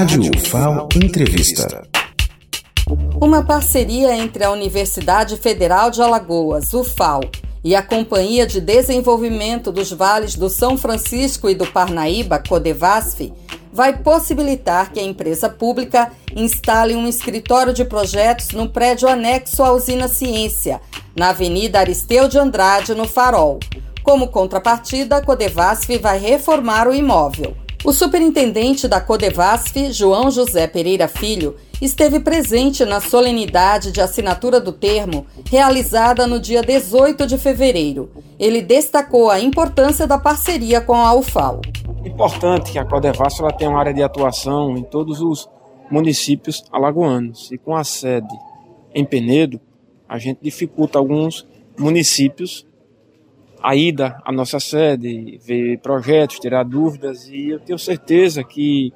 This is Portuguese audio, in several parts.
Rádio UFAO Entrevista. Uma parceria entre a Universidade Federal de Alagoas, UFAO, e a Companhia de Desenvolvimento dos Vales do São Francisco e do Parnaíba, Codevasf, vai possibilitar que a empresa pública instale um escritório de projetos no prédio anexo à usina Ciência, na Avenida Aristeu de Andrade, no Farol. Como contrapartida, a Codevasf vai reformar o imóvel. O superintendente da Codevasf, João José Pereira Filho, esteve presente na solenidade de assinatura do termo, realizada no dia 18 de fevereiro. Ele destacou a importância da parceria com a UFAO. Importante que a Codevasf ela tenha uma área de atuação em todos os municípios alagoanos. E com a sede em Penedo, a gente dificulta alguns municípios a ida à nossa sede, ver projetos, tirar dúvidas e eu tenho certeza que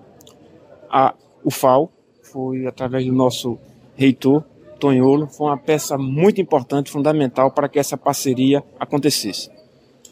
a, o FAO foi através do nosso reitor Tonholo, foi uma peça muito importante, fundamental para que essa parceria acontecesse.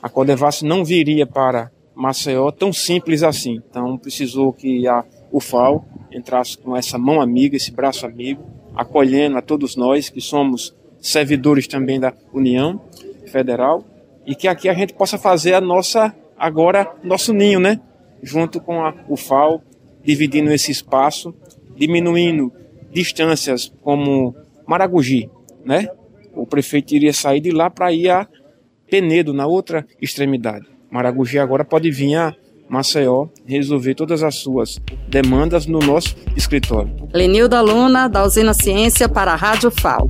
A Codevasf não viria para Maceió tão simples assim, então precisou que a UFAO entrasse com essa mão amiga, esse braço amigo, acolhendo a todos nós que somos servidores também da União Federal e que aqui a gente possa fazer a nossa, agora, nosso ninho, né? Junto com a UFAO, dividindo esse espaço, diminuindo distâncias como Maragogi, né? O prefeito iria sair de lá para ir a Penedo, na outra extremidade. Maragogi agora pode vir a Maceió resolver todas as suas demandas no nosso escritório. Lenilda Luna, da Usina Ciência, para a Rádio FAO.